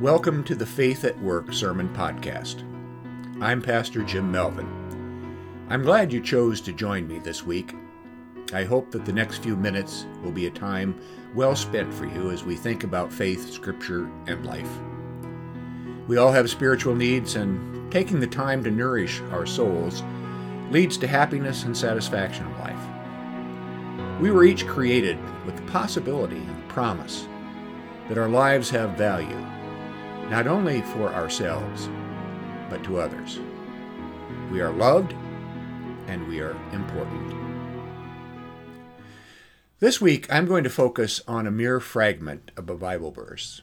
Welcome to the Faith at Work Sermon Podcast. I'm Pastor Jim Melvin. I'm glad you chose to join me this week. I hope that the next few minutes will be a time well spent for you as we think about faith, scripture, and life. We all have spiritual needs, and taking the time to nourish our souls leads to happiness and satisfaction in life. We were each created with the possibility and the promise that our lives have value not only for ourselves, but to others. We are loved and we are important. This week, I'm going to focus on a mere fragment of a Bible verse.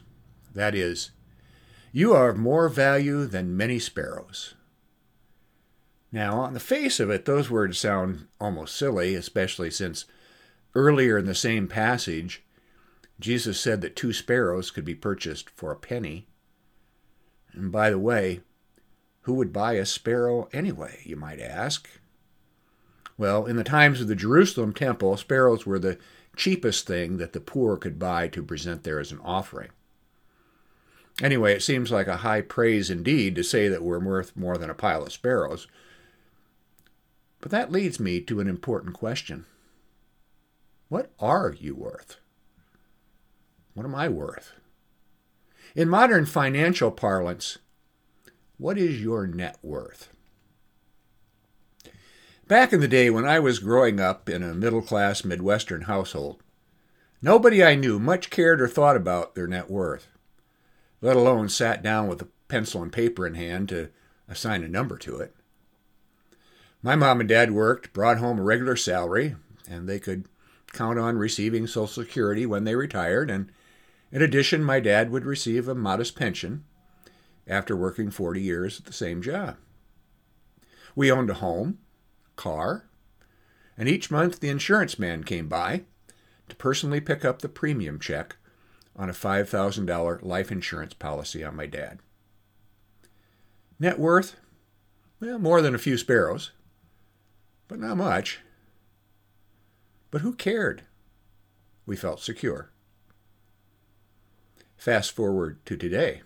That is, You are of more value than many sparrows. Now, on the face of it, those words sound almost silly, especially since earlier in the same passage, Jesus said that two sparrows could be purchased for a penny. And by the way, who would buy a sparrow anyway, you might ask? Well, in the times of the Jerusalem temple, sparrows were the cheapest thing that the poor could buy to present there as an offering. Anyway, it seems like a high praise indeed to say that we're worth more than a pile of sparrows. But that leads me to an important question What are you worth? What am I worth? In modern financial parlance, what is your net worth? Back in the day when I was growing up in a middle class Midwestern household, nobody I knew much cared or thought about their net worth, let alone sat down with a pencil and paper in hand to assign a number to it. My mom and dad worked, brought home a regular salary, and they could count on receiving Social Security when they retired, and in addition, my dad would receive a modest pension after working 40 years at the same job. We owned a home, car, and each month the insurance man came by to personally pick up the premium check on a $5,000 life insurance policy on my dad. Net worth? Well, more than a few sparrows, but not much. But who cared? We felt secure. Fast forward to today.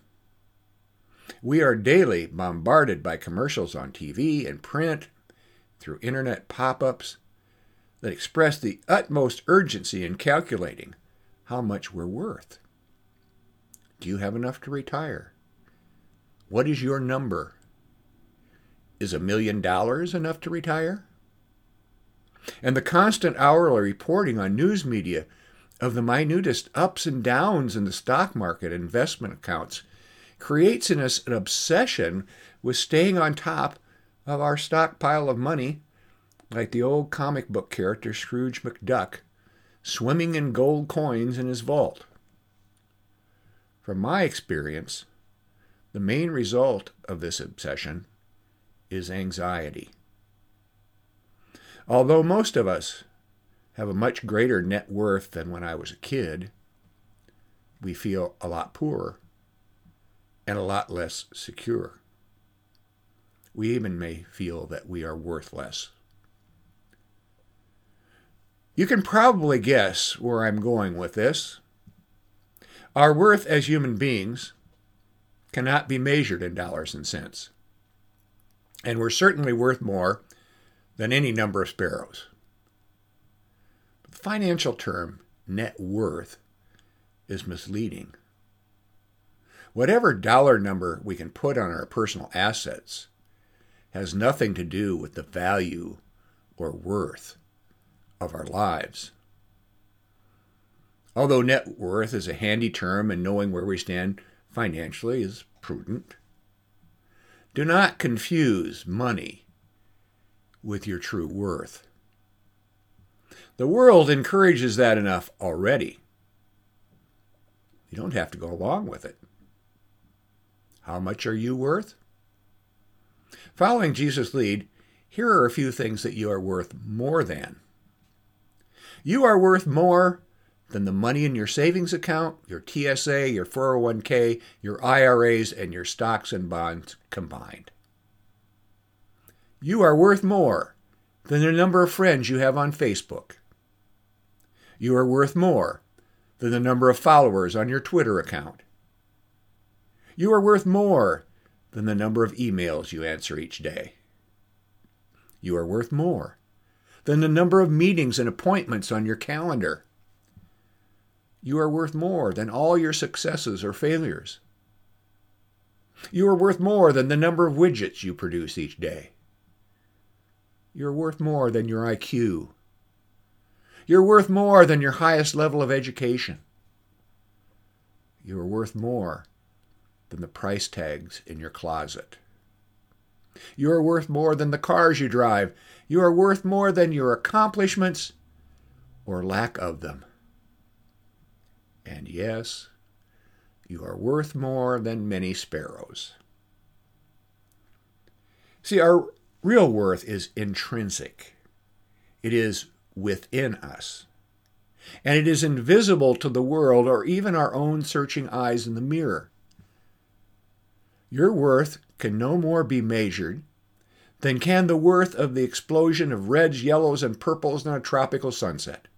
We are daily bombarded by commercials on TV and print, through internet pop ups, that express the utmost urgency in calculating how much we're worth. Do you have enough to retire? What is your number? Is a million dollars enough to retire? And the constant hourly reporting on news media of the minutest ups and downs in the stock market investment accounts creates in us an obsession with staying on top of our stockpile of money, like the old comic book character Scrooge McDuck, swimming in gold coins in his vault. From my experience, the main result of this obsession is anxiety. Although most of us have a much greater net worth than when I was a kid, we feel a lot poorer and a lot less secure. We even may feel that we are worth less. You can probably guess where I'm going with this. Our worth as human beings cannot be measured in dollars and cents. And we're certainly worth more than any number of sparrows financial term, net worth, is misleading. Whatever dollar number we can put on our personal assets has nothing to do with the value or worth of our lives. Although net worth is a handy term and knowing where we stand financially is prudent, do not confuse money with your true worth. The world encourages that enough already. You don't have to go along with it. How much are you worth? Following Jesus' lead, here are a few things that you are worth more than. You are worth more than the money in your savings account, your TSA, your 401k, your IRAs, and your stocks and bonds combined. You are worth more than the number of friends you have on Facebook you are worth more than the number of followers on your Twitter account. You are worth more than the number of emails you answer each day. You are worth more than the number of meetings and appointments on your calendar. You are worth more than all your successes or failures. You are worth more than the number of widgets you produce each day. You're worth more than your IQ. You're worth more than your highest level of education. You are worth more than the price tags in your closet. You are worth more than the cars you drive. You are worth more than your accomplishments or lack of them. And yes, you are worth more than many sparrows. See, our real worth is intrinsic, it is within us. And it is invisible to the world or even our own searching eyes in the mirror. Your worth can no more be measured than can the worth of the explosion of reds, yellows, and purples in a tropical sunset.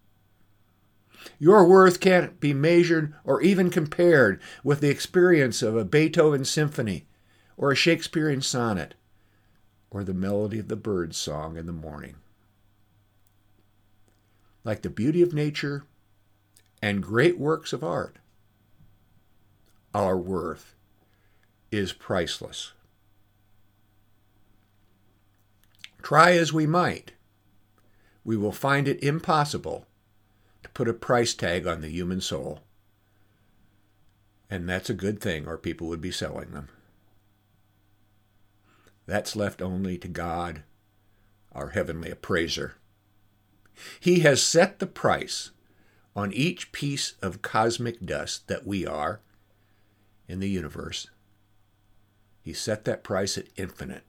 Your worth can't be measured or even compared with the experience of a Beethoven symphony or a Shakespearean sonnet or the melody of the bird's song in the morning. Like the beauty of nature and great works of art, our worth is priceless. Try as we might, we will find it impossible to put a price tag on the human soul. And that's a good thing, or people would be selling them. That's left only to God, our heavenly appraiser. He has set the price on each piece of cosmic dust that we are in the universe. He set that price at infinite.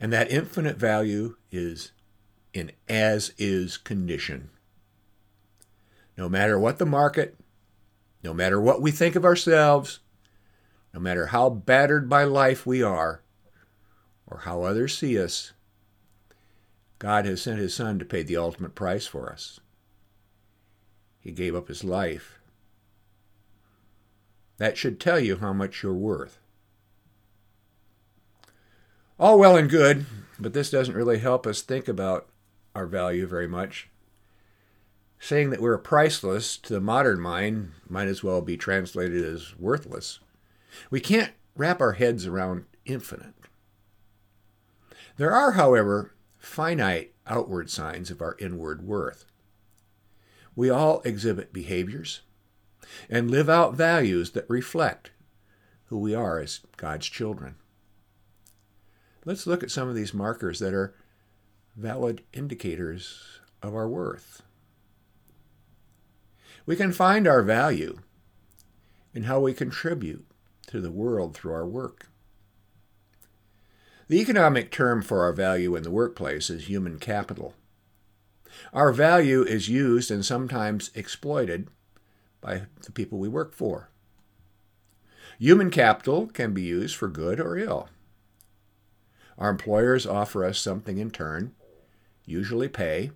And that infinite value is in as is condition no matter what the market, no matter what we think of ourselves, no matter how battered by life we are, or how others see us, God has sent His Son to pay the ultimate price for us. He gave up His life. That should tell you how much you're worth. All well and good, but this doesn't really help us think about our value very much. Saying that we're priceless to the modern mind might as well be translated as worthless. We can't wrap our heads around infinite. There are, however, finite outward signs of our inward worth. We all exhibit behaviors and live out values that reflect who we are as God's children. Let's look at some of these markers that are valid indicators of our worth. We can find our value in how we contribute to the world through our work. The economic term for our value in the workplace is human capital. Our value is used and sometimes exploited by the people we work for. Human capital can be used for good or ill. Our employers offer us something in turn, usually pay,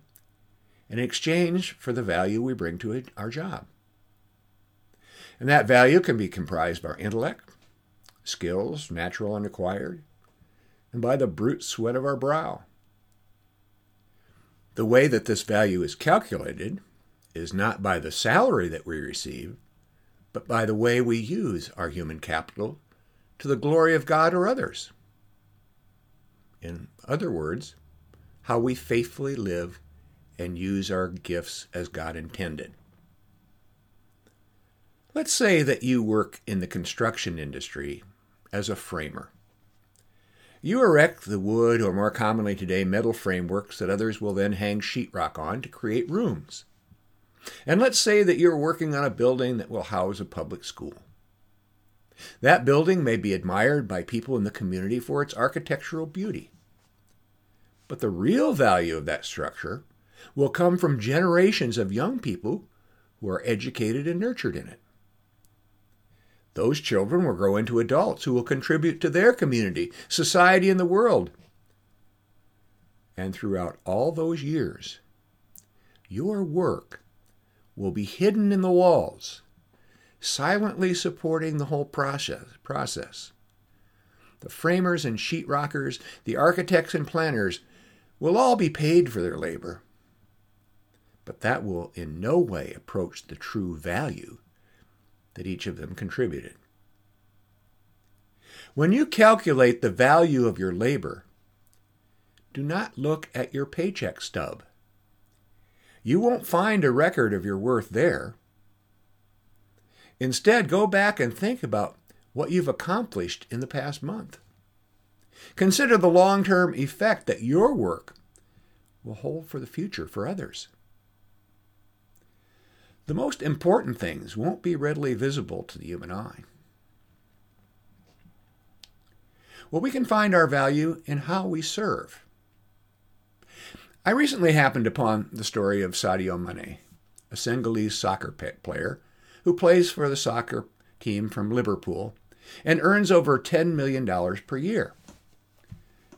in exchange for the value we bring to our job. And that value can be comprised by our intellect, skills, natural and acquired, and by the brute sweat of our brow. The way that this value is calculated is not by the salary that we receive, but by the way we use our human capital to the glory of God or others. In other words, how we faithfully live and use our gifts as God intended. Let's say that you work in the construction industry as a framer. You erect the wood, or more commonly today, metal frameworks that others will then hang sheetrock on to create rooms. And let's say that you're working on a building that will house a public school. That building may be admired by people in the community for its architectural beauty. But the real value of that structure will come from generations of young people who are educated and nurtured in it. Those children will grow into adults who will contribute to their community, society, and the world. And throughout all those years, your work will be hidden in the walls, silently supporting the whole process. process. The framers and sheetrockers, the architects and planners will all be paid for their labor. But that will in no way approach the true value that each of them contributed. When you calculate the value of your labor, do not look at your paycheck stub. You won't find a record of your worth there. Instead, go back and think about what you've accomplished in the past month. Consider the long term effect that your work will hold for the future for others. The most important things won't be readily visible to the human eye. Well, we can find our value in how we serve. I recently happened upon the story of Sadio Mane, a Senegalese soccer player who plays for the soccer team from Liverpool and earns over $10 million per year.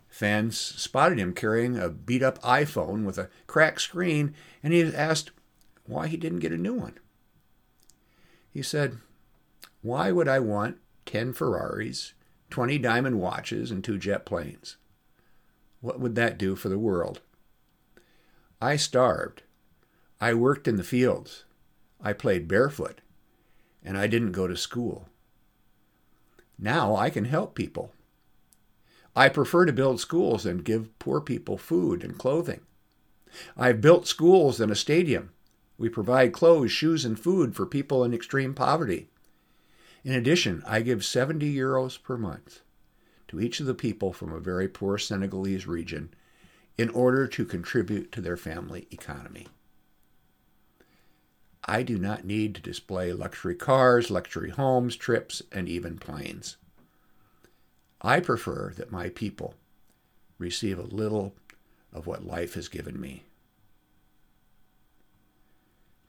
Fans spotted him carrying a beat up iPhone with a cracked screen, and he asked why he didn't get a new one. He said, Why would I want 10 Ferraris, 20 diamond watches, and two jet planes? What would that do for the world? I starved. I worked in the fields. I played barefoot. And I didn't go to school. Now I can help people. I prefer to build schools and give poor people food and clothing. I've built schools and a stadium. We provide clothes, shoes, and food for people in extreme poverty. In addition, I give 70 euros per month to each of the people from a very poor Senegalese region in order to contribute to their family economy. I do not need to display luxury cars, luxury homes, trips, and even planes. I prefer that my people receive a little of what life has given me.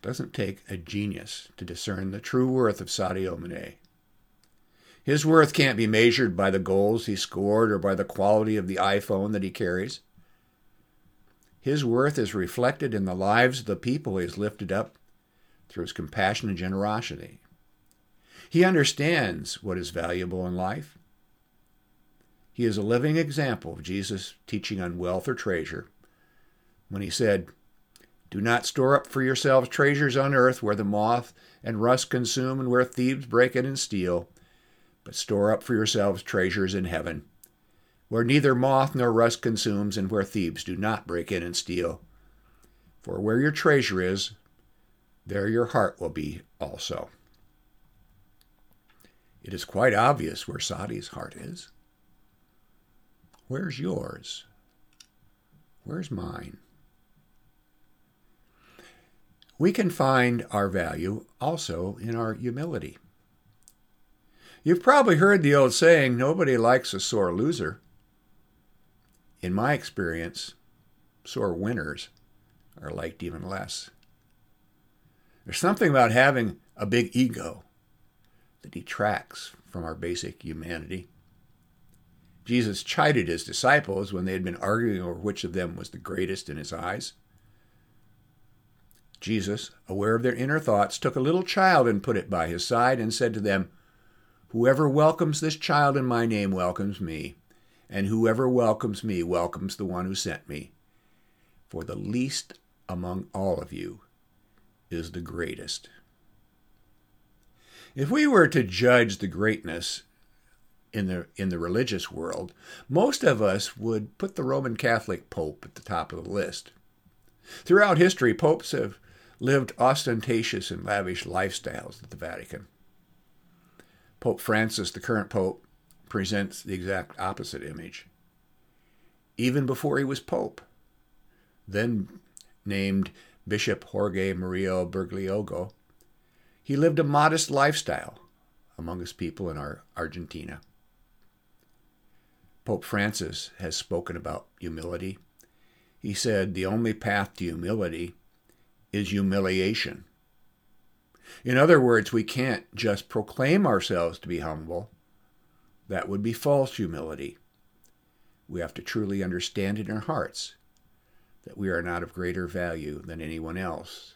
Doesn't take a genius to discern the true worth of Sadio Mane. His worth can't be measured by the goals he scored or by the quality of the iPhone that he carries. His worth is reflected in the lives of the people he has lifted up through his compassion and generosity. He understands what is valuable in life he is a living example of Jesus' teaching on wealth or treasure when he said, Do not store up for yourselves treasures on earth where the moth and rust consume and where thieves break in and steal, but store up for yourselves treasures in heaven, where neither moth nor rust consumes and where thieves do not break in and steal. For where your treasure is, there your heart will be also. It is quite obvious where Sadi's heart is. Where's yours? Where's mine? We can find our value also in our humility. You've probably heard the old saying, nobody likes a sore loser. In my experience, sore winners are liked even less. There's something about having a big ego that detracts from our basic humanity. Jesus chided his disciples when they had been arguing over which of them was the greatest in his eyes. Jesus, aware of their inner thoughts, took a little child and put it by his side and said to them, Whoever welcomes this child in my name welcomes me, and whoever welcomes me welcomes the one who sent me. For the least among all of you is the greatest. If we were to judge the greatness in the in the religious world, most of us would put the Roman Catholic Pope at the top of the list. Throughout history, popes have lived ostentatious and lavish lifestyles at the Vatican. Pope Francis, the current pope, presents the exact opposite image. Even before he was pope, then named Bishop Jorge Mario Bergoglio, he lived a modest lifestyle among his people in our Argentina. Pope Francis has spoken about humility. He said the only path to humility is humiliation. In other words, we can't just proclaim ourselves to be humble. That would be false humility. We have to truly understand in our hearts that we are not of greater value than anyone else,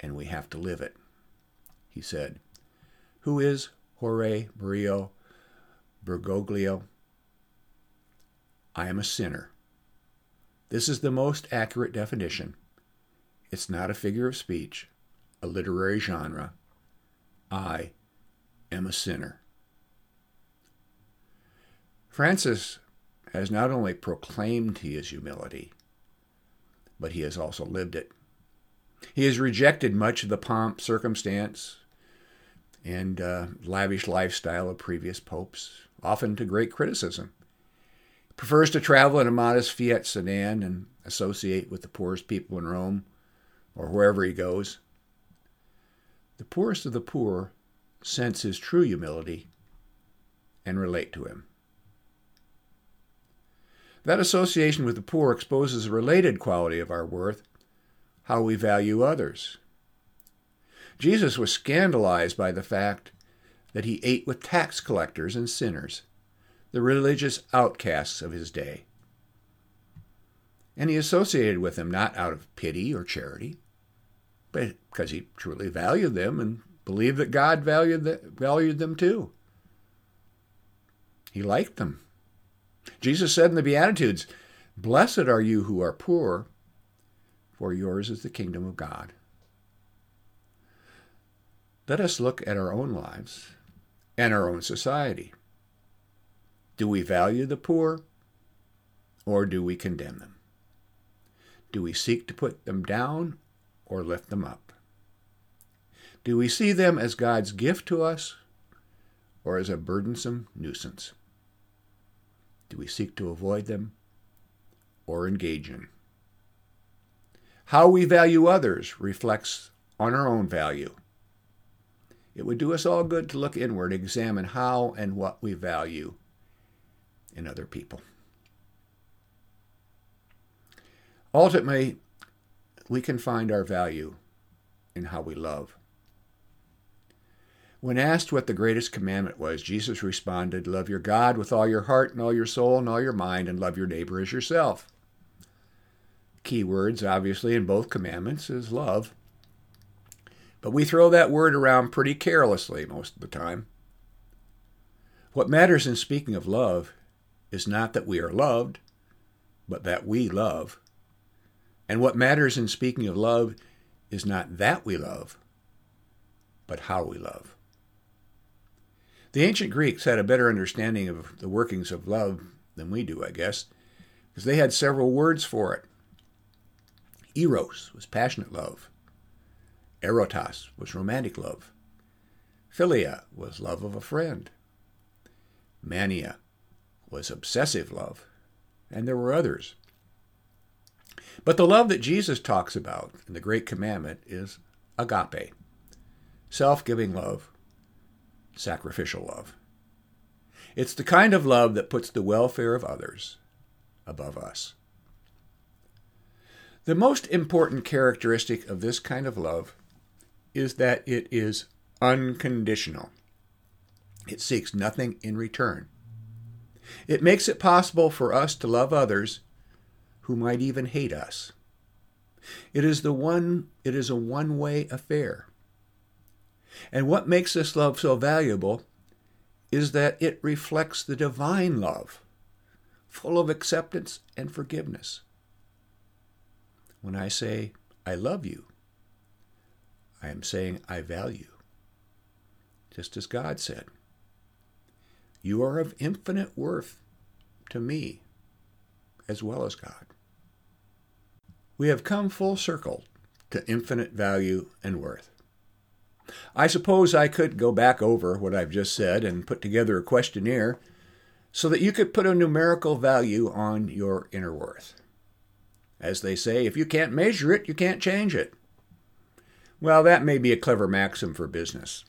and we have to live it. He said, Who is Jorge Murillo Bergoglio? I am a sinner. This is the most accurate definition. It's not a figure of speech, a literary genre. I am a sinner. Francis has not only proclaimed his humility, but he has also lived it. He has rejected much of the pomp, circumstance, and uh, lavish lifestyle of previous popes, often to great criticism. He prefers to travel in a modest Fiat sedan and associate with the poorest people in Rome or wherever he goes. The poorest of the poor sense his true humility and relate to him. That association with the poor exposes a related quality of our worth how we value others. Jesus was scandalized by the fact that he ate with tax collectors and sinners, the religious outcasts of his day. And he associated with them not out of pity or charity, because he truly valued them and believed that God valued, valued them too. He liked them. Jesus said in the Beatitudes, Blessed are you who are poor, for yours is the kingdom of God. Let us look at our own lives and our own society. Do we value the poor or do we condemn them? Do we seek to put them down or lift them up? Do we see them as God's gift to us or as a burdensome nuisance? Do we seek to avoid them or engage in? How we value others reflects on our own value. It would do us all good to look inward, examine how and what we value in other people. Ultimately, we can find our value in how we love. When asked what the greatest commandment was, Jesus responded, Love your God with all your heart and all your soul and all your mind, and love your neighbor as yourself key words, obviously, in both commandments is love. But we throw that word around pretty carelessly most of the time. What matters in speaking of love is not that we are loved, but that we love. And what matters in speaking of love is not that we love, but how we love. The ancient Greeks had a better understanding of the workings of love than we do, I guess, because they had several words for it. Eros was passionate love. Erotas was romantic love. Philia was love of a friend. Mania was obsessive love. And there were others. But the love that Jesus talks about in the Great Commandment is agape self giving love, sacrificial love. It's the kind of love that puts the welfare of others above us. The most important characteristic of this kind of love is that it is unconditional. It seeks nothing in return. It makes it possible for us to love others who might even hate us. It is the one it is a one-way affair. And what makes this love so valuable is that it reflects the divine love, full of acceptance and forgiveness when I say, I love you, I am saying, I value. Just as God said, You are of infinite worth to me as well as God. We have come full circle to infinite value and worth. I suppose I could go back over what I've just said and put together a questionnaire so that you could put a numerical value on your inner worth. As they say, if you can't measure it, you can't change it. Well, that may be a clever maxim for business,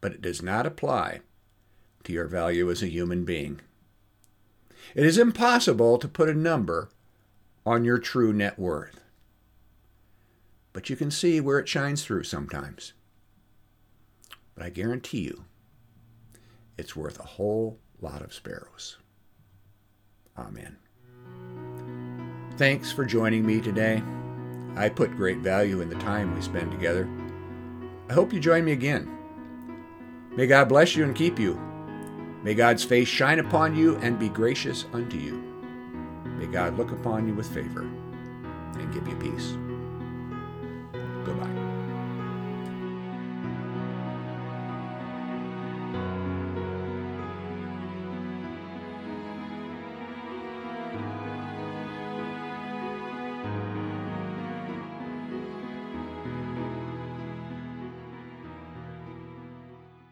but it does not apply to your value as a human being. It is impossible to put a number on your true net worth. But you can see where it shines through sometimes. But I guarantee you, it's worth a whole lot of sparrows. Amen. Thanks for joining me today. I put great value in the time we spend together. I hope you join me again. May God bless you and keep you. May God's face shine upon you and be gracious unto you. May God look upon you with favor and give you peace. Goodbye.